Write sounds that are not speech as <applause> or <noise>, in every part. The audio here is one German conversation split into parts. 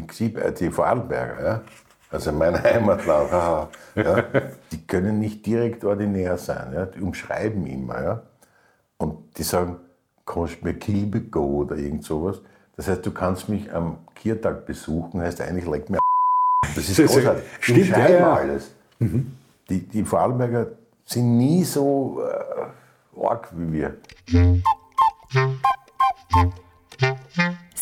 die, äh, die Vorarlberger, ja, also mein <laughs> Heimatland, ja, die können nicht direkt ordinär sein. Ja, die umschreiben immer. Ja, und die sagen, kannst du mir Kilbe go oder irgend sowas. Das heißt, du kannst mich am Kiertag besuchen, heißt eigentlich, leck mir <laughs> Das ist großartig. Stimmt, umschreiben ja, ja. alles. Mhm. Die, die Vorarlberger sind nie so äh, arg wie wir.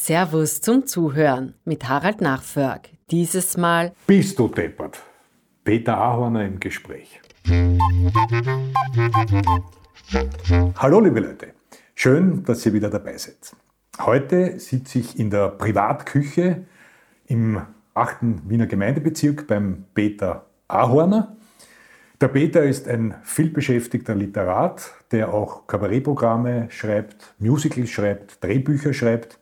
Servus zum Zuhören mit Harald Nachförg. Dieses Mal Bist du deppert? Peter Ahorner im Gespräch. Hallo liebe Leute, schön, dass ihr wieder dabei seid. Heute sitze ich in der Privatküche im 8. Wiener Gemeindebezirk beim Peter Ahorner. Der Peter ist ein vielbeschäftigter Literat, der auch Kabarettprogramme schreibt, Musicals schreibt, Drehbücher schreibt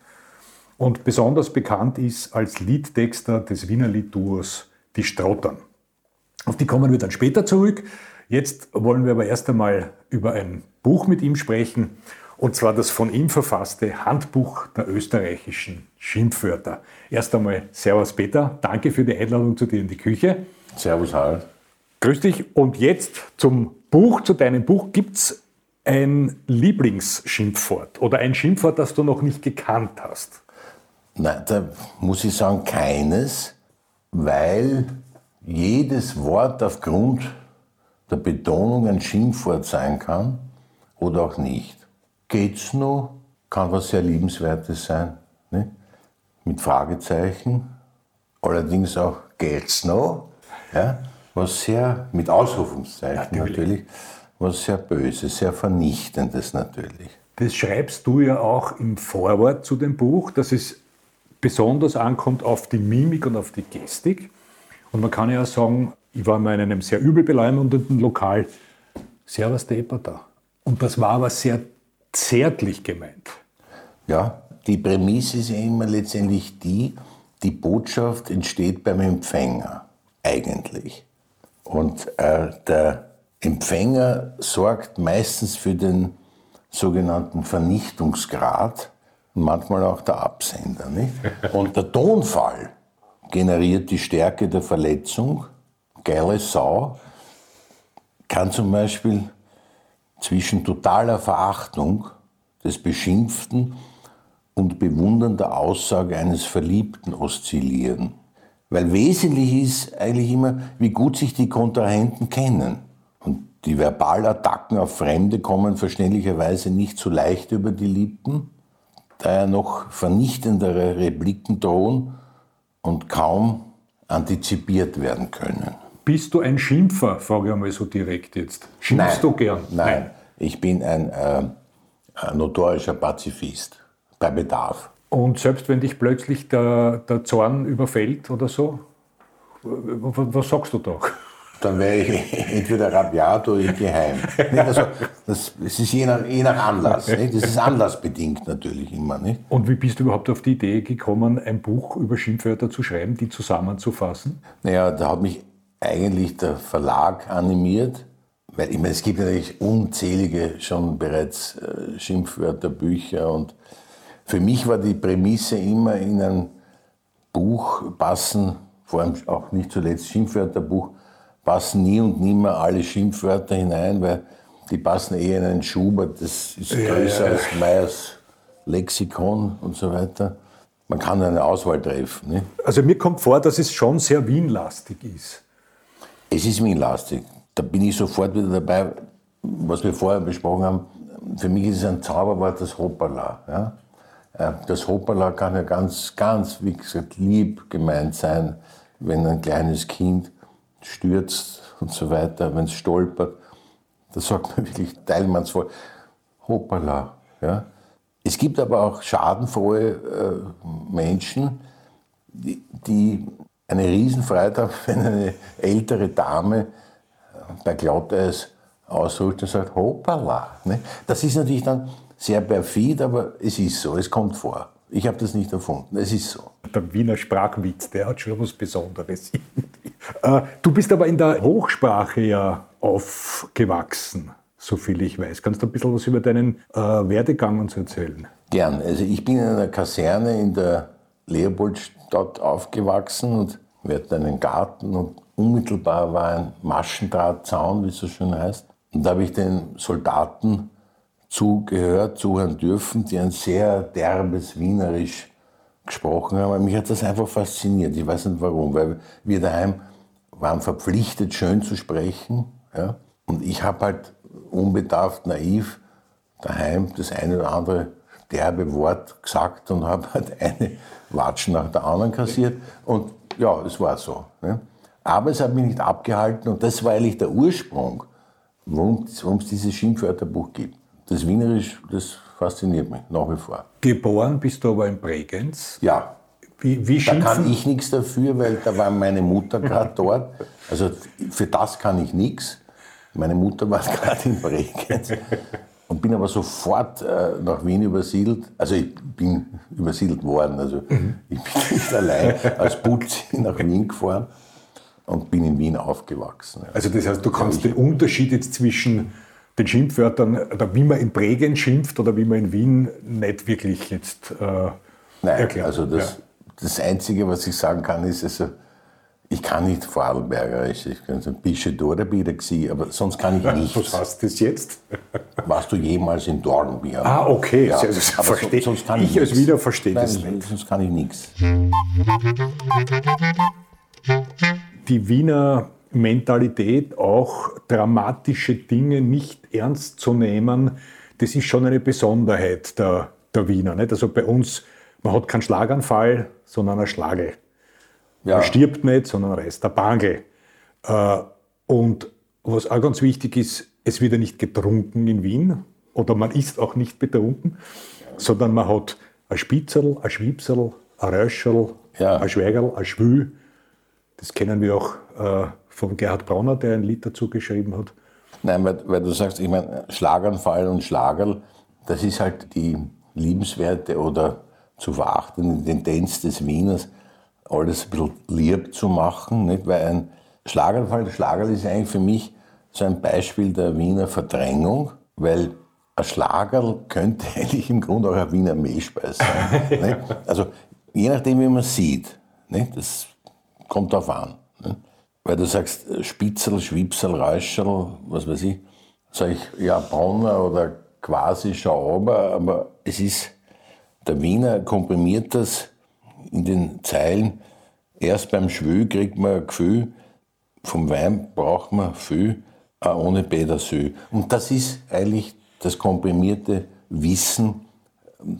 und besonders bekannt ist als Liedtexter des Wiener Liedduos Die Strottern. Auf die kommen wir dann später zurück. Jetzt wollen wir aber erst einmal über ein Buch mit ihm sprechen, und zwar das von ihm verfasste Handbuch der österreichischen Schimpfwörter. Erst einmal Servus Peter, danke für die Einladung zu dir in die Küche. Servus Harald. Grüß dich und jetzt zum Buch, zu deinem Buch. Gibt es ein Lieblingsschimpfwort oder ein Schimpfwort, das du noch nicht gekannt hast? Nein, da muss ich sagen, keines, weil jedes Wort aufgrund der Betonung ein Schimpfwort sein kann oder auch nicht. Geht's noch? Kann was sehr Liebenswertes sein, ne? mit Fragezeichen. Allerdings auch geht's noch? Ja? Was sehr, mit Ausrufungszeichen natürlich. natürlich, was sehr Böses, sehr Vernichtendes natürlich. Das schreibst du ja auch im Vorwort zu dem Buch, dass es besonders ankommt auf die Mimik und auf die Gestik. Und man kann ja sagen, ich war mal in einem sehr übel beleumundeten Lokal. Servus Deper da. Und das war aber sehr zärtlich gemeint. Ja, die Prämisse ist ja immer letztendlich die, die Botschaft entsteht beim Empfänger eigentlich. Und äh, der Empfänger sorgt meistens für den sogenannten Vernichtungsgrad und manchmal auch der Absender. Nicht? Und der Tonfall generiert die Stärke der Verletzung. Geile Sau kann zum Beispiel zwischen totaler Verachtung des Beschimpften und bewundernder Aussage eines Verliebten oszillieren. Weil wesentlich ist eigentlich immer, wie gut sich die Kontrahenten kennen. Und die Verbalattacken auf Fremde kommen verständlicherweise nicht so leicht über die Lippen, da ja noch vernichtendere Repliken drohen und kaum antizipiert werden können. Bist du ein Schimpfer, frage ich einmal so direkt jetzt. Schimpfst Nein. du gern? Nein, ich bin ein, äh, notorischer Pazifist, bei Bedarf. Und selbst wenn dich plötzlich der, der Zorn überfällt oder so, was, was sagst du da? Dann wäre ich <laughs> entweder rabiat oder geheim. Also, das, das ist je nach, je nach Anlass. Nicht? Das ist anlassbedingt natürlich immer. Nicht? Und wie bist du überhaupt auf die Idee gekommen, ein Buch über Schimpfwörter zu schreiben, die zusammenzufassen? Naja, da hat mich eigentlich der Verlag animiert, weil ich meine, es gibt natürlich unzählige schon bereits äh, Schimpfwörter, Bücher und für mich war die Prämisse immer in ein Buch passen, vor allem auch nicht zuletzt Schimpfwörterbuch, passen nie und nimmer alle Schimpfwörter hinein, weil die passen eher in einen Schubert, das ist Ja, größer ja. als Meyers Lexikon und so weiter. Man kann eine Auswahl treffen. Ne? Also mir kommt vor, dass es schon sehr Wien-lastig ist. Es ist Wien-lastig. Da bin ich sofort wieder dabei, was wir vorher besprochen haben. Für mich ist es ein Zauberwort, das Hoppala. Ja? Äh, Das Hoppala kann ja ganz, ganz, wie gesagt, lieb gemeint sein, wenn ein kleines Kind stürzt und so weiter, wenn es stolpert. Da sagt man <laughs> wirklich teilmannsvoll, Hoppala. Ja? Es gibt aber auch schadenfrohe äh, Menschen, die, die eine Riesenfreude haben, <laughs> wenn eine ältere Dame bei Glatteis ausruft und sagt, hoppala. Ne? Das ist natürlich dann sehr perfid, aber es ist so, es kommt vor. Ich habe das nicht erfunden, es ist so. Der Wiener Sprachwitz, der hat schon was Besonderes. <laughs> Äh, du bist aber in der Hochsprache ja aufgewachsen, so viel ich weiß. Kannst du ein bisschen was über deinen äh, Werdegang uns erzählen? Gern. Also ich bin in einer Kaserne in der dort aufgewachsen und wir hatten einen Garten und unmittelbar war ein Maschendrahtzaun, wie es so schön heißt. Und da habe ich den Soldaten zugehört, zuhören dürfen, die ein sehr derbes Wienerisch gesprochen haben. Mich hat das einfach fasziniert. Ich weiß nicht warum, weil wir daheim waren verpflichtet, schön zu sprechen. Ja? Und ich habe halt unbedarft, naiv daheim das eine oder andere derbe Wort gesagt und habe halt <laughs> eine Watschen nach der anderen kassiert. Und ja, es war so. Ne? Aber es hat mich nicht abgehalten und das war eigentlich der Ursprung, warum es dieses Schimpfwörterbuch gibt. Das Wienerisch, das fasziniert mich nach wie vor. Geboren bist du aber in Bregenz. Ja. Wie, wie da kann ich nichts dafür, weil da war meine Mutter <laughs> gerade dort. Also für das kann ich nichts. Meine Mutter war <laughs> gerade in Bregenz und bin aber sofort äh, nach Wien übersiedelt. Also ich bin übersiedelt worden. Also mhm. ich bin <laughs> nicht allein als Putzi nach Wien gefahren und bin in Wien aufgewachsen. Also das heißt, du kannst den Unterschied jetzt zwischen den Schimpfwörtern, oder wie man in Bregenz schimpft oder wie man in Wien nicht wirklich jetzt äh, Nein, erklären. also das, ja. das Einzige, was ich sagen kann, ist, also, ich kann nicht Vorarlbergerisch, ich kann so ein bisschen Dornbier gewesen, aber sonst kann ich <laughs> nichts. Was heißt das jetzt? <laughs> Warst du jemals in Dornbier? Ah, okay. Ja, also, aber versteh, sonst kann ich, ich als Wieder verstehe das nicht. Sonst kann ich nichts. Die Wiener Mentalität, auch dramatische Dinge nicht ernst zu nehmen, das ist schon eine Besonderheit der, der Wiener. Nicht? Also bei uns, man hat keinen Schlaganfall, sondern eine Schlage. Ja. Man stirbt nicht, sondern reißt der Bangel. Äh, und was auch ganz wichtig ist, es wird ja nicht getrunken in Wien oder man ist auch nicht betrunken, sondern man hat ein Spitzel, ein Schwipsel, ein Röschel, ja. ein Schwägerl, ein Schwül. Das kennen wir auch äh, von Gerhard Bronner, der ein Lied dazu geschrieben hat. Nein, weil, weil du sagst, ich meine, Schlaganfall und Schlagerl, das ist halt die liebenswerte oder zu verachtende Tendenz des Wieners, alles ein bisschen lieb zu machen. Nicht? Weil ein Schlaganfall, Schlagerl ist eigentlich für mich so ein Beispiel der Wiener Verdrängung, weil ein Schlagerl könnte <laughs> eigentlich im Grunde auch ein Wiener Mehlspeis sein. also je nachdem, wie man sieht, nicht? das kommt darauf an. Nicht? Weil du sagst Spitzel, Schwipsel, Räuscherl, was weiß ich, sag ich ja Bronner oder quasi Schauber, aber es ist, der Wiener komprimiert das in den Zeilen. Erst beim Schwül kriegt man ein Gefühl, vom Wein braucht man viel, auch ohne Bädersö. Und das ist eigentlich das komprimierte Wissen,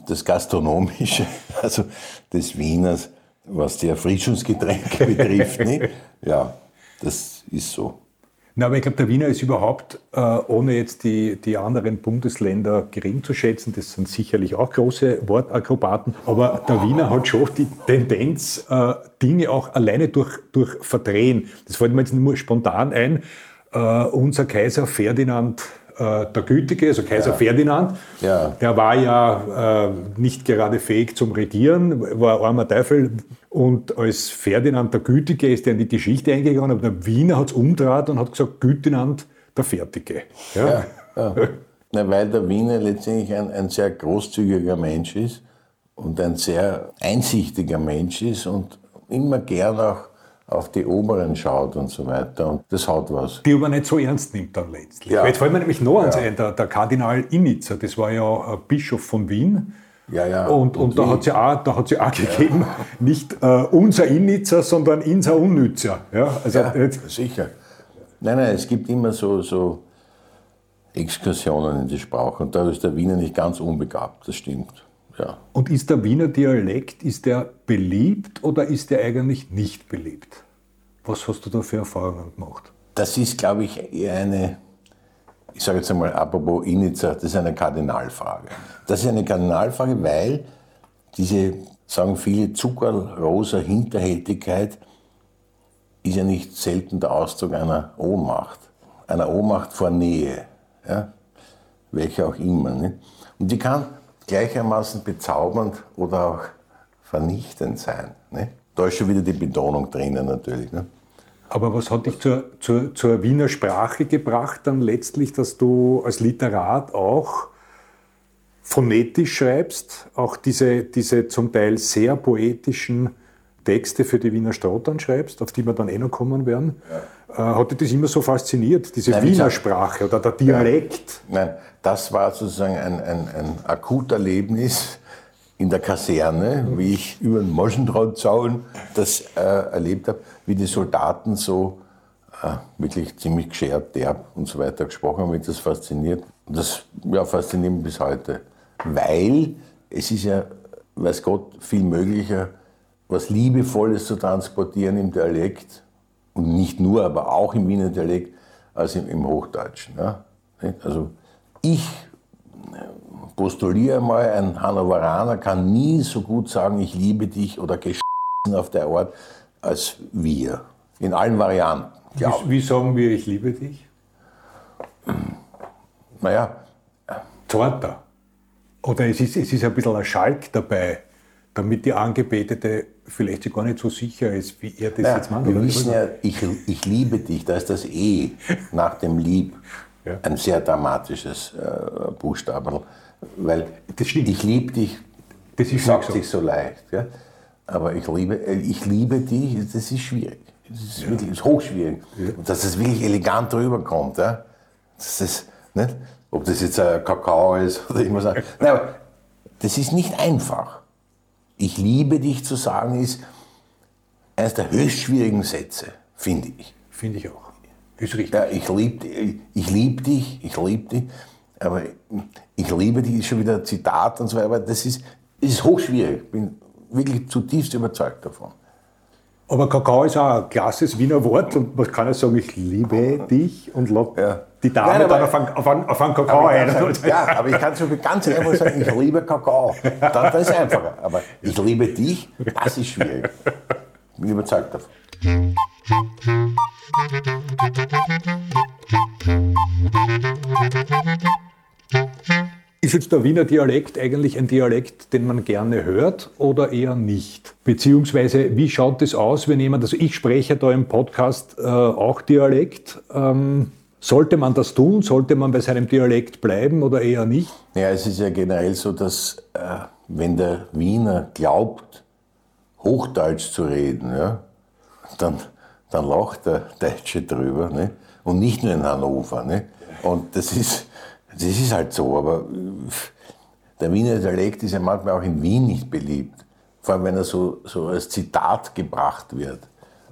das Gastronomische, <laughs> also des Wieners, was die Erfrischungsgetränke <laughs> betrifft. Nicht? Ja, das ist so. Na, aber ich glaube, der Wiener ist überhaupt, äh, ohne jetzt die, die anderen Bundesländer gering zu schätzen, das sind sicherlich auch große Wortakrobaten, aber der Wiener hat schon die Tendenz, äh, Dinge auch alleine durch, durch Verdrehen. Das fällt mir jetzt nur spontan ein. Äh, unser Kaiser Ferdinand der Gütige, also Kaiser ja. Ferdinand, ja. der war ja äh, nicht gerade fähig zum Regieren, war armer Teufel. Und als Ferdinand der Gütige ist er in die Geschichte eingegangen, aber der Wiener hat es umdraht und hat gesagt, Gütinand der Fertige. Ja. ja Na, weil der Wiener letztendlich ein, ein sehr großzügiger Mensch ist und ein sehr einsichtiger Mensch ist und immer gern auch auf die Oberen schaut und so weiter. Und das hat was. Die aber nicht so ernst nimmt dann letztlich. Ja. Jetzt fällt mir nämlich noch eins ja. ein, der, der, Kardinal Innitzer, das war ja Bischof von Wien. Ja, ja. Und, und, und da hat es ja auch, da hat's ja auch gegeben, nicht äh, unser Innitzer, sondern unser Unnützer. Ja, also, sicher. Nein, nein, es gibt immer so, so Exkursionen in die Sprache und da ist der Wiener nicht ganz unbegabt, das stimmt. Ja. Und ist der Wiener Dialekt, ist der beliebt oder ist der eigentlich nicht beliebt? Was hast du da für Erfahrungen gemacht? Das ist, glaube ich, eher eine, ich sage jetzt einmal apropos Initzer, das ist eine Kardinalfrage. Das ist eine Kardinalfrage, weil diese, sagen viele, zuckerrosa Hinterhältigkeit ist ja nicht selten der Ausdruck einer Ohnmacht. Einer Ohnmacht vor Nähe, ja? welche auch immer. Nicht? Und die kann gleichermaßen bezaubernd oder auch vernichtend sein. Ne? Da ist schon wieder die Betonung drinnen natürlich. Ne? Aber was hat dich zur, zur, zur Wiener Sprache gebracht, dann letztlich, dass du als Literat auch phonetisch schreibst, auch diese, diese zum Teil sehr poetischen Texte für die Wiener Strautern schreibst, auf die wir dann eh noch kommen werden. Ja. Äh, hat dich das immer so fasziniert, diese Nein, Wiener Sprache oder der Dialekt? Nein, das war sozusagen ein, ein, ein Akuterlebnis in der Kaserne, mhm. wie ich über den Moschendrahtzaun das äh, erlebt habe, wie die Soldaten so äh, wirklich ziemlich geschert, derb und so weiter gesprochen haben, mich das fasziniert. Das ja, fasziniert mich bis heute, weil es ist ja, weiß Gott, viel möglicher, was Liebevolles zu transportieren im Dialekt und nicht nur, aber auch im Wiener Dialekt, als im, im Hochdeutschen. Ja? Also ich postuliere mal, ein Hannoveraner kann nie so gut sagen, ich liebe dich oder geschissen auf der Art, als wir. In allen Varianten. Wie, wie, sagen wir, ich liebe dich? Naja. Torter. Oder es ist, es ist ein bisschen ein Schalk dabei, damit die Angebetete vielleicht sich gar nicht so sicher ist, wie er das naja, jetzt macht. Wir wissen ja, ich, ich liebe dich, da ist das E nach dem Lieb. <laughs> Ja. Ein sehr dramatisches äh, Buchstaben. Weil ich liebe dich, das ist sagt sich so leicht. Ja? Aber ich liebe, äh, ich liebe dich, das ist schwierig. Das ist ja. wirklich das ist hochschwierig. Ja. Und dass es wirklich elegant rüberkommt. Ja? Das ist, nicht? Ob das jetzt ein Kakao ist <laughs> oder irgendwas anderes. Nein, aber das ist nicht einfach. Ich liebe dich zu sagen, ist eines der höchst schwierigen Sätze, finde ich. Finde ich auch. Ist richtig. Ja, ich liebe ich lieb dich, ich liebe dich, aber ich liebe dich ist schon wieder ein Zitat und so weiter, aber das ist, ist hochschwierig. Ich bin wirklich zutiefst überzeugt davon. Aber Kakao ist auch ein klasses Wiener Wort und man kann ja sagen, ich liebe dich und lock ja. die Dame Nein, dann auf einen, auf einen, auf einen Kakao ein. Sagen, ja, aber ich kann so ganz einfach sagen, ich liebe Kakao. Dann, das ist einfacher. Aber ich liebe dich, das ist schwierig. Ich bin überzeugt davon. Ist jetzt der Wiener Dialekt eigentlich ein Dialekt, den man gerne hört oder eher nicht? Beziehungsweise, wie schaut es aus, wenn jemand, also ich spreche da im Podcast äh, auch Dialekt. Ähm, sollte man das tun? Sollte man bei seinem Dialekt bleiben oder eher nicht? Ja, es ist ja generell so, dass äh, wenn der Wiener glaubt, Hochdeutsch zu reden, ja, dann, dann lacht der Deutsche drüber. Ne? Und nicht nur in Hannover. Ne? Und das ist, das ist halt so, aber der Wiener Dialekt ist ja manchmal auch in Wien nicht beliebt. Vor allem, wenn er so, so als Zitat gebracht wird.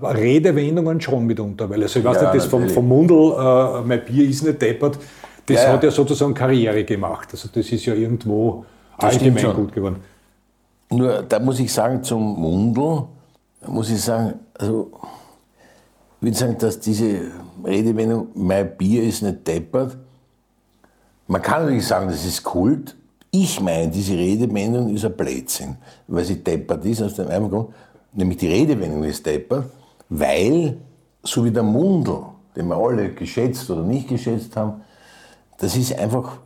Redewendungen schon mitunter, weil also ich weiß ja, nicht, das vom, vom Mundel, äh, mein Bier ist nicht deppert, das ja, ja. hat ja sozusagen Karriere gemacht. Also das ist ja irgendwo das allgemein gut geworden. Nur, da muss ich sagen, zum Mundel, muss ich sagen, also, ich würde sagen, dass diese Redewendung, mein Bier ist nicht deppert, man kann natürlich sagen, das ist Kult. Ich meine, diese Redewendung ist ein Blödsinn, weil sie deppert ist aus dem einen Grund, nämlich die Redewendung ist deppert, weil, so wie der Mundel, den wir alle geschätzt oder nicht geschätzt haben, das ist einfach,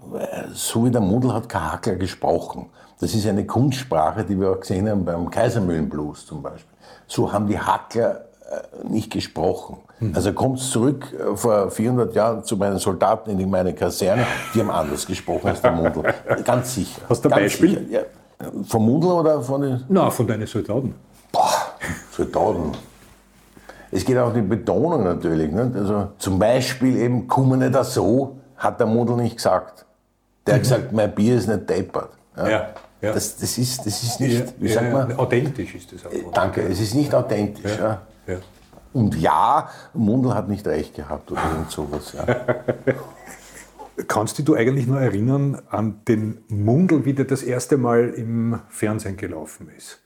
so wie der Mundel hat kein Hackler gesprochen. Das ist eine Kunstsprache, die wir auch gesehen haben beim Kaisermühlenblues zum Beispiel. So haben die Hackler nicht gesprochen. Also kommt zurück äh, vor 400 Jahren zu meinen Soldaten in meine Kaserne, die haben anders gesprochen als der Mundl. <laughs> Ganz sicher. Hast du ein Beispiel? Ja. Vom Mundl oder von den... Na, von deinen Soldaten. Boah, Soldaten. Es geht auch um die Betonung natürlich. Nicht? Also zum Beispiel eben, kommen nicht so, hat der Mundl nicht gesagt. Der hat mhm. gesagt, mein Bier ist nicht deppert. Ja. ja. Ja. Das, das, ist, das ist nicht, wie sagt man? Authentisch ist das auch. Danke, es ist nicht authentisch. Ja. Ja. Und ja, Mundl hat nicht recht gehabt oder irgend sowas. Ja. <laughs> Kannst du dich eigentlich nur erinnern an den Mundl, wie der das erste Mal im Fernsehen gelaufen ist?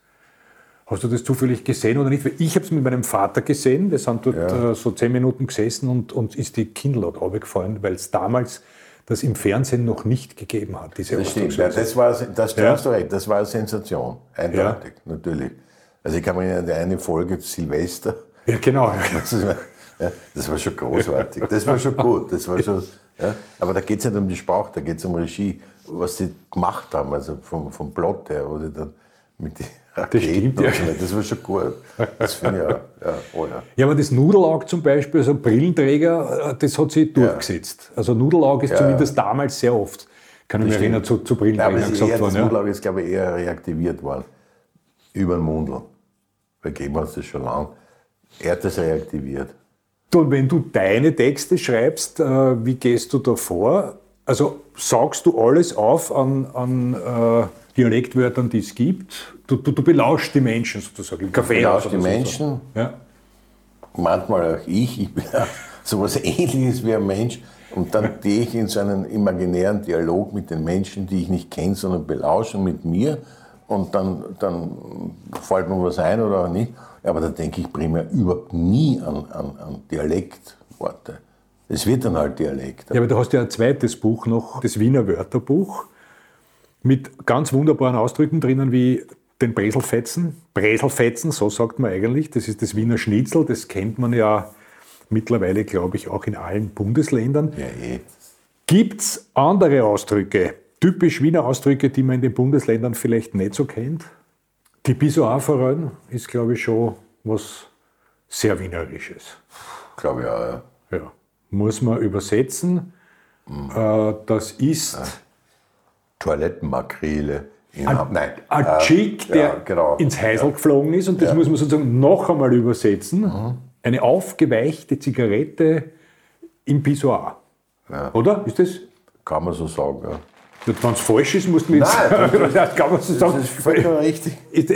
Hast du das zufällig gesehen oder nicht? Weil ich habe es mit meinem Vater gesehen. Wir sind dort ja. äh, so zehn Minuten gesessen und uns ist die Kinnlade runtergefallen, weil es damals das im Fernsehen noch nicht gegeben hat. Diese das stimmt, ja, das war, das, ja. hast du recht, das war eine Sensation, eindeutig, natürlich. Also ich kann mich erinnern, eine Folge Silvester. Ja, genau. <laughs> Das, war, ja, das war schon großartig, das war schon gut, das war schon, ja. aber da geht es nicht um die Sprache, da geht es um Regie, was sie gemacht haben, also vom, vom Plot her, wo sie dann mit den das stimmt, ja. Das war schon gut. Das finde ich auch. Ja, oh ja. ja, aber das Nudelauge zum Beispiel, also Brillenträger, äh, das hat sich durchgesetzt. Also Nudelauge ist zumindest damals sehr oft, kann ich mich erinnern, zu, zu Brillenträgern gesagt worden. Das Nudelauge ist, glaube ich, eher reaktiviert worden. Über den Mundel. Bei hat es das schon lange. Er hat das reaktiviert. Und wenn du deine Texte schreibst, äh, wie gehst du da vor? Also saugst du alles auf an, an äh, Dialektwörtern, die es gibt? Du, du, du belauschst die Menschen sozusagen im Café. Belausch die Menschen, Ja. manchmal auch ich. Ich bin auch sowas ähnliches wie ein Mensch. Und dann <laughs> gehe ich in so einen imaginären Dialog mit den Menschen, die ich nicht kenne, sondern belauschen mit mir. Und dann, dann fällt mir was ein oder auch nicht. Aber da denke ich primär überhaupt nie an, an, an Dialektworte. Es wird dann halt Dialekt. Ja, aber du hast ja ein zweites Buch noch, das Wiener Wörterbuch, mit ganz wunderbaren Ausdrücken drinnen wie den Breselfetzen. Breselfetzen, so sagt man eigentlich. Das ist das Wiener Schnitzel, das kennt man ja mittlerweile, glaube ich, auch in allen Bundesländern. Ja, eh. Gibt es andere Ausdrücke, typisch Wiener Ausdrücke, die man in den Bundesländern vielleicht nicht so kennt? Die Pissoir-Forellen ist, glaube ich, schon was sehr Wienerisches. Glaube ich auch, ja. Ja. Muss man übersetzen. Äh, das ist Toilettenmakrele. In Ham- Nein. ein äh, Chick, der ja, genau. ins Heisel geflogen ist. Und das muss man sozusagen noch einmal übersetzen. Mhm. Eine aufgeweichte Zigarette im Pissoir. Oder? Ist das? Kann man so sagen, ja. Wenn es falsch ist, muss man jetzt Nein, das <laughs> kann man so sagen. Das ist vollkommen richtig. Ist,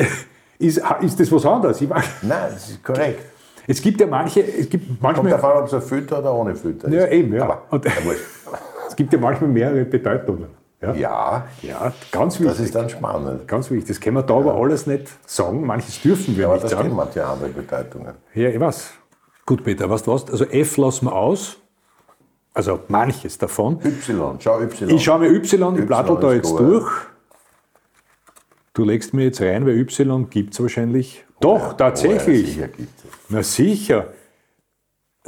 ist, ist das was anderes? Ich weiß. Nein, das ist korrekt. Es gibt ja manche, es gibt Kommt manchmal, davon, ob es ein Filter oder ohne Filter ist. ja eben, ja. Aber, Und, ja, <laughs> es gibt ja manchmal mehrere Bedeutungen. Ja, ja, ja ganz das wichtig. ist dann spannend. Ganz wichtig. Das können wir da aber alles nicht sagen. Manches dürfen wir Aber nicht da sagen. stehen manche andere Bedeutungen. Ja, ich weiß. Gut, Peter, weißt du was? Also F lassen wir aus. Also manches davon. Y, schau Y. Ich schaue mir Y, ich blattel da jetzt gut. durch. Du legst mir jetzt rein, weil Y gibt es wahrscheinlich. Doch, Oh ja, tatsächlich. sicher gibt es. Na sicher.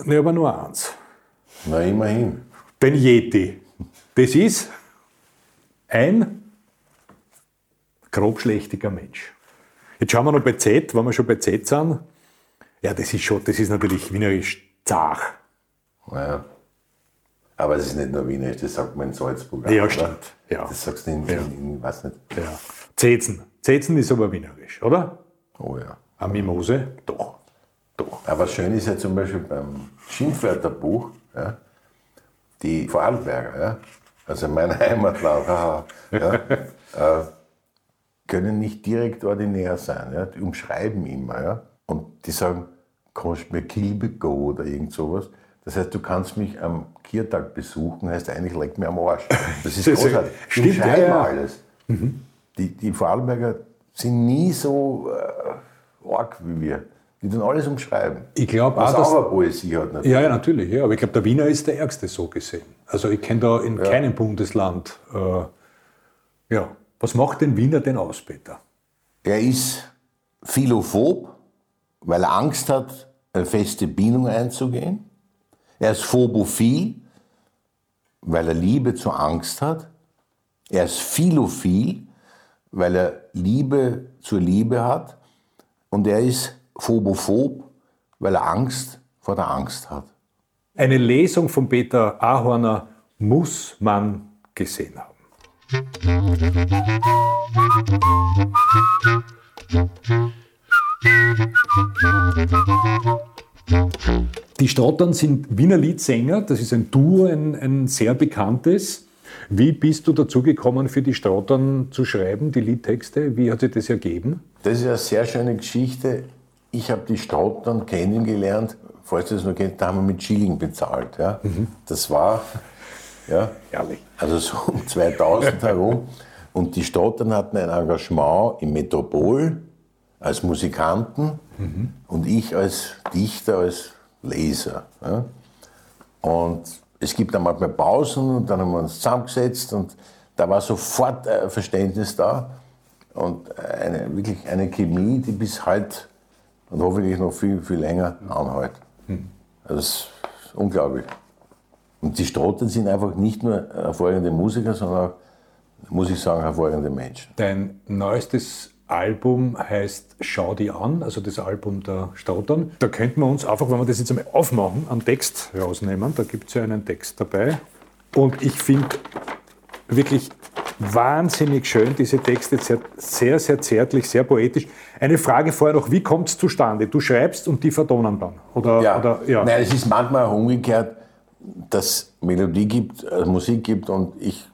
Ne, aber nur eins. Na, immerhin. Den Yeti. Das ist ein grobschlächtiger Mensch. Jetzt schauen wir noch bei Z, wenn wir schon bei Z sind. Ja, das ist schon, das ist natürlich wienerisch zach. Ja. Aber es ist nicht nur Wienerisch, das sagt man in Salzburg. Ja, stimmt. Ja. Das sagst du in, in, in weiß nicht. Ja. Zezen. Zezen ist aber wienerisch, oder? Oh ja. Eine Mimose? Doch. Doch. Aber schön ist ja zum Beispiel beim Schimpfwörterbuch, ja, die Vorarlberger, ja, also mein <laughs> Heimatland, ja, äh, können nicht direkt ordinär sein. Ja, die umschreiben immer. Ja, und die sagen, kannst mir Kilbe go oder irgend sowas. Das heißt, du kannst mich am Kiertag besuchen, heißt eigentlich, leck mir am Arsch. Das <laughs> ist großartig. Stimmt, ja, ja. alles. Die, die Vorarlberger sind nie so äh, arg wie wir. Die tun alles umschreiben. Ich glaube auch, dass. eine Poesie hat natürlich. Ja, ja, natürlich. Ja. Aber ich glaube, der Wiener ist der Ärgste so gesehen. Also ich kenne da in keinem Bundesland. Äh, ja. Was macht den Wiener denn aus, Peter? Er ist philophob, weil er Angst hat, eine feste Bindung einzugehen. Er ist phobophil, weil er Liebe zur Angst hat. Er ist philophil, weil er Liebe zur Liebe hat. Und er ist phobophob, weil er Angst vor der Angst hat. Eine Lesung von Peter Ahorner muss man gesehen haben. Die Strottern sind Wiener Liedsänger, das ist ein Duo, ein, ein sehr bekanntes. Wie bist du dazu gekommen, für die Strottern zu schreiben, die Liedtexte? Wie hat sich das ergeben? Das ist eine sehr schöne Geschichte. Ich habe die Stottern kennengelernt, falls du das noch kennst, da haben wir mit Schilling bezahlt. Ja. Das war, ja, Ehrlich. also so um 2000 herum. Und die Stottern hatten ein Engagement im Metropol als Musikanten und ich als Dichter, als Leser. Ja. Und es gibt dann manchmal Pausen und dann haben wir uns zusammengesetzt und da war sofort ein Verständnis da und eine, wirklich eine Chemie, die bis heute und hoffentlich noch viel, viel länger anhält. Also das ist unglaublich. Und die Strotten sind einfach nicht nur hervorragende Musiker, sondern auch, muss ich sagen, hervorragende Menschen. Dein neuestes Album heißt Schau die an, also das Album der Stottern. Da könnten wir uns einfach, wenn wir das jetzt einmal aufmachen, einen Text rausnehmen. Da gibt es ja einen Text dabei. Und ich finde wirklich wahnsinnig schön, diese Texte, sehr, sehr, sehr zärtlich, sehr poetisch. Eine Frage vorher noch, wie kommt es zustande? Du schreibst und die vertonen dann? Oder, ja. Oder, ja. Nein, es ist manchmal auch umgekehrt, dass Melodie gibt, äh, Musik gibt und ich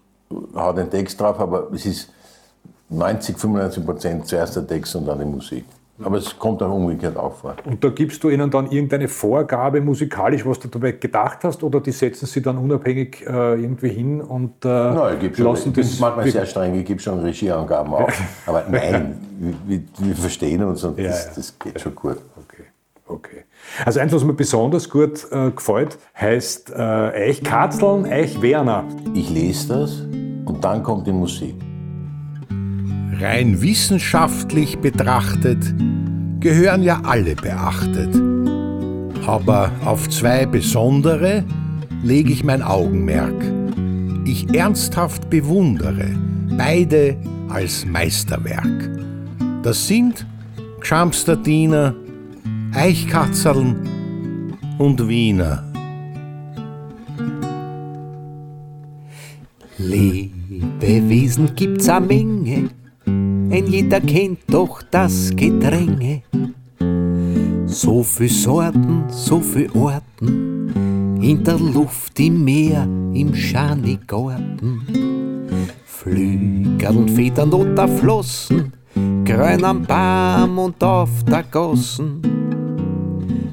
hau den Text drauf, aber es ist 90, 95 Prozent zuerst der Text und dann die Musik. Aber es kommt auch umgekehrt auch vor. Und da gibst du ihnen dann irgendeine Vorgabe musikalisch, was du dabei gedacht hast, oder die setzen sie dann unabhängig äh, irgendwie hin und äh, nein, ich lassen schon, das... manchmal sehr streng, ich gebe schon Regieangaben auch. Aber <laughs> nein, wir, wir, verstehen uns und ja, das, das, geht ja. schon gut. Okay. Okay. Also eins, was mir besonders gut äh, gefällt, heißt äh, Eich Katzeln, Eich Werner. Ich lese das und dann kommt die Musik. Rein wissenschaftlich betrachtet gehören ja alle beachtet. Aber auf zwei besondere lege ich mein Augenmerk. Ich ernsthaft bewundere beide als Meisterwerk. Das sind Gschamsterdiener, Eichkatzerln und Wiener. Lebewesen gibt's a Menge ein jeder kennt doch das Gedränge. So viel Sorten, so viel Orten, in der Luft, im Meer, im Schanigarten. Flügel und Federn oder Flossen, grün am Baum und auf der Gossen.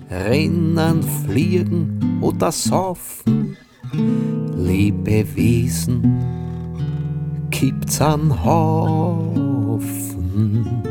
Rennen, fliegen oder saufen, Lebewesen gibt's an Haus offen.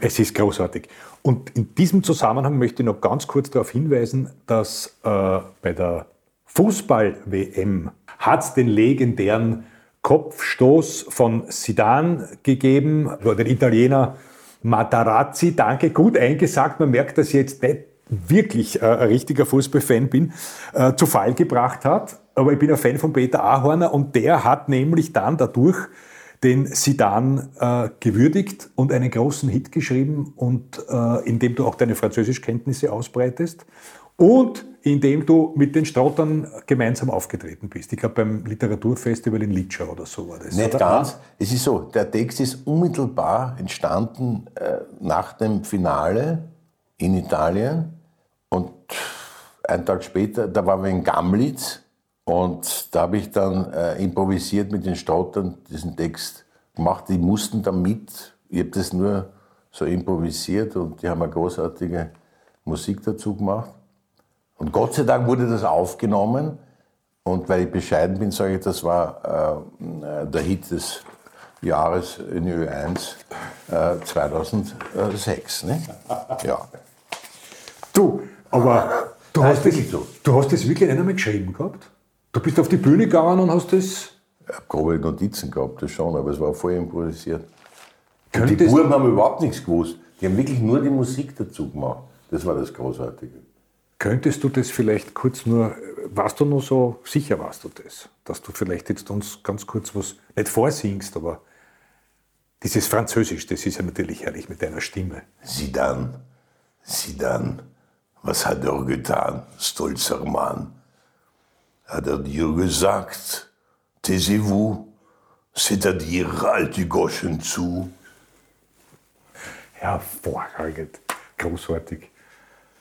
Es ist großartig. Und in diesem Zusammenhang möchte ich noch ganz kurz darauf hinweisen, dass äh, bei der Fußball-WM hat es den legendären Kopfstoß von Sidan gegeben, wo der Italiener Matarazzi, danke, gut eingesagt, man merkt, dass ich jetzt nicht wirklich äh, ein richtiger Fußballfan bin, äh, zu Fall gebracht hat. Aber ich bin ein Fan von Peter Ahorner und der hat nämlich dann dadurch den Sidan äh, gewürdigt und einen großen Hit geschrieben und äh, indem du auch deine Französischkenntnisse ausbreitest und indem du mit den Strottern gemeinsam aufgetreten bist. Ich glaube beim Literaturfestival in Litscha oder so war das. Nicht oder? ganz. Es ist so, der Text ist unmittelbar entstanden äh, nach dem Finale in Italien und einen Tag später, da waren wir in Gamlitz und da habe ich dann äh, improvisiert mit den Stottern diesen Text gemacht. Die mussten da mit. Ich habe das nur so improvisiert und die haben eine großartige Musik dazu gemacht. Und Gott sei Dank wurde das aufgenommen. Und weil ich bescheiden bin, sage ich, das war äh, der Hit des Jahres in Ö1 äh, 2006. Ne? Ja. Du, aber du hast, das, du hast das wirklich nicht einmal geschrieben gehabt? Du bist auf die Bühne gegangen und hast das. Ich habe grobe Notizen gehabt, das schon, aber es war voll improvisiert. Die Buben haben überhaupt nichts gewusst. Die haben wirklich nur die Musik dazu gemacht. Das war das Großartige. Könntest du das vielleicht kurz nur, warst du nur so, sicher warst du das, dass du vielleicht jetzt uns ganz kurz was, nicht vorsingst, aber dieses Französisch, das ist ja natürlich herrlich mit deiner Stimme. Sieh dann, sieh dann, was hat er getan, stolzer Mann hat er dir gesagt, taisez-vous, c'est-à-dire die Goschen zu. Hervorragend, großartig.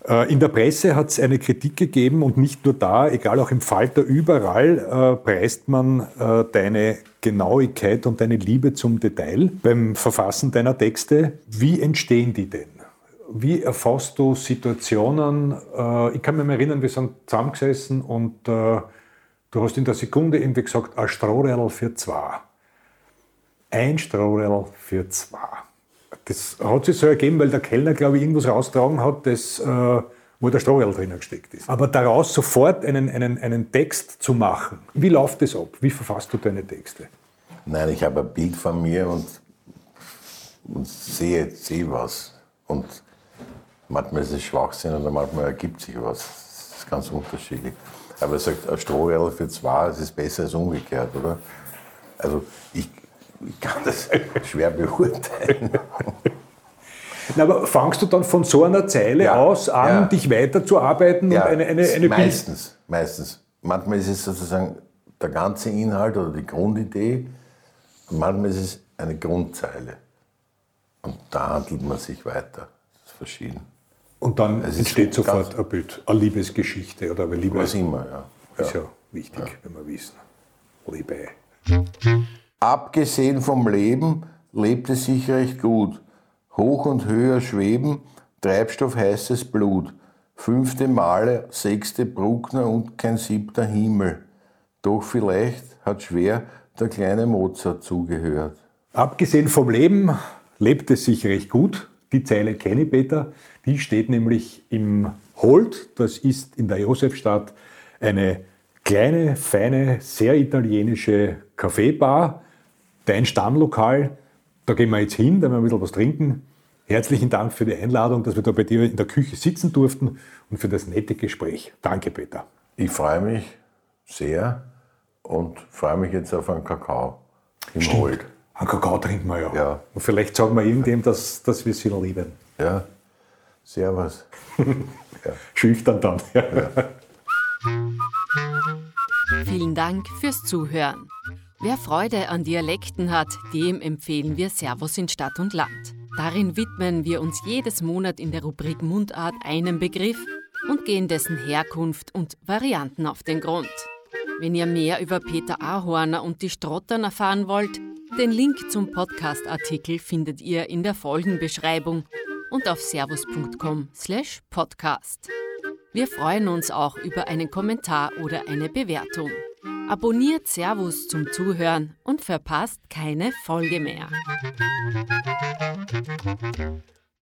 Äh, in der Presse hat es eine Kritik gegeben und nicht nur da, egal auch im Falter, überall äh, preist man äh, deine Genauigkeit und deine Liebe zum Detail beim Verfassen deiner Texte. Wie entstehen die denn? Wie erfasst du Situationen? Äh, ich kann mich erinnern, wir sind zusammengesessen und äh, Du hast in der Sekunde irgendwie gesagt, ein Strohrell für zwei. Ein Strohrell für zwei. Das hat sich so ergeben, weil der Kellner, glaube ich, irgendwas raustragen hat, das, äh, wo der Strohrell drinnen gesteckt ist. Aber daraus sofort einen, einen, einen Text zu machen, wie läuft das ab? Wie verfasst du deine Texte? Nein, ich habe ein Bild von mir und, und sehe, sehe was. Und manchmal ist es Schwachsinn und manchmal ergibt sich was. Das ist ganz unterschiedlich. Aber er sagt, ein Strohradl für zwei, das ist besser als umgekehrt, oder? Also ich, ich kann das <laughs> schwer beurteilen. Na, aber fangst du dann von so einer Zeile ja, aus an, ja. dich weiterzuarbeiten ja, und eine, eine, eine Meistens, meistens. Manchmal ist es sozusagen der ganze Inhalt oder die Grundidee. Und manchmal ist es eine Grundzeile. Und da handelt man sich weiter. Das ist verschieden. Und dann entsteht so sofort ein Bild, eine Liebesgeschichte oder eine Liebe. Was immer, ja. ist ja wichtig, wenn wir wissen. Liebe. Abgesehen vom Leben lebt es sich recht gut. Hoch und höher schweben, Treibstoff heißes Blut. Fünfte Male, sechste Bruckner und kein siebter Himmel. Doch vielleicht hat schwer der kleine Mozart zugehört. Abgesehen vom Leben lebt es sich recht gut. Die Zeile kenne ich, Peter. Die steht nämlich im Holt. Das ist in der Josefstadt eine kleine, feine, sehr italienische Kaffeebar. Dein Stammlokal. Da gehen wir jetzt hin, da werden wir ein bisschen was trinken. Herzlichen Dank für die Einladung, dass wir da bei dir in der Küche sitzen durften und für das nette Gespräch. Danke, Peter. Ich freue mich sehr und freue mich jetzt auf einen Kakao im Holt. Einen Kakao trinken wir ja. Ja. Und vielleicht sagen wir irgendjemandem, dass, dass wir sie lieben. Ja, servus. <laughs> Schüchtern dann. Ja. Vielen Dank fürs Zuhören. Wer Freude an Dialekten hat, dem empfehlen wir Servus in Stadt und Land. Darin widmen wir uns jedes Monat in der Rubrik Mundart einem Begriff und gehen dessen Herkunft und Varianten auf den Grund. Wenn ihr mehr über Peter Ahorner und die Strottern erfahren wollt, den Link zum Podcast-Artikel findet ihr in der Folgenbeschreibung und auf servus.com/podcast. Wir freuen uns auch über einen Kommentar oder eine Bewertung. Abonniert Servus zum Zuhören und verpasst keine Folge mehr.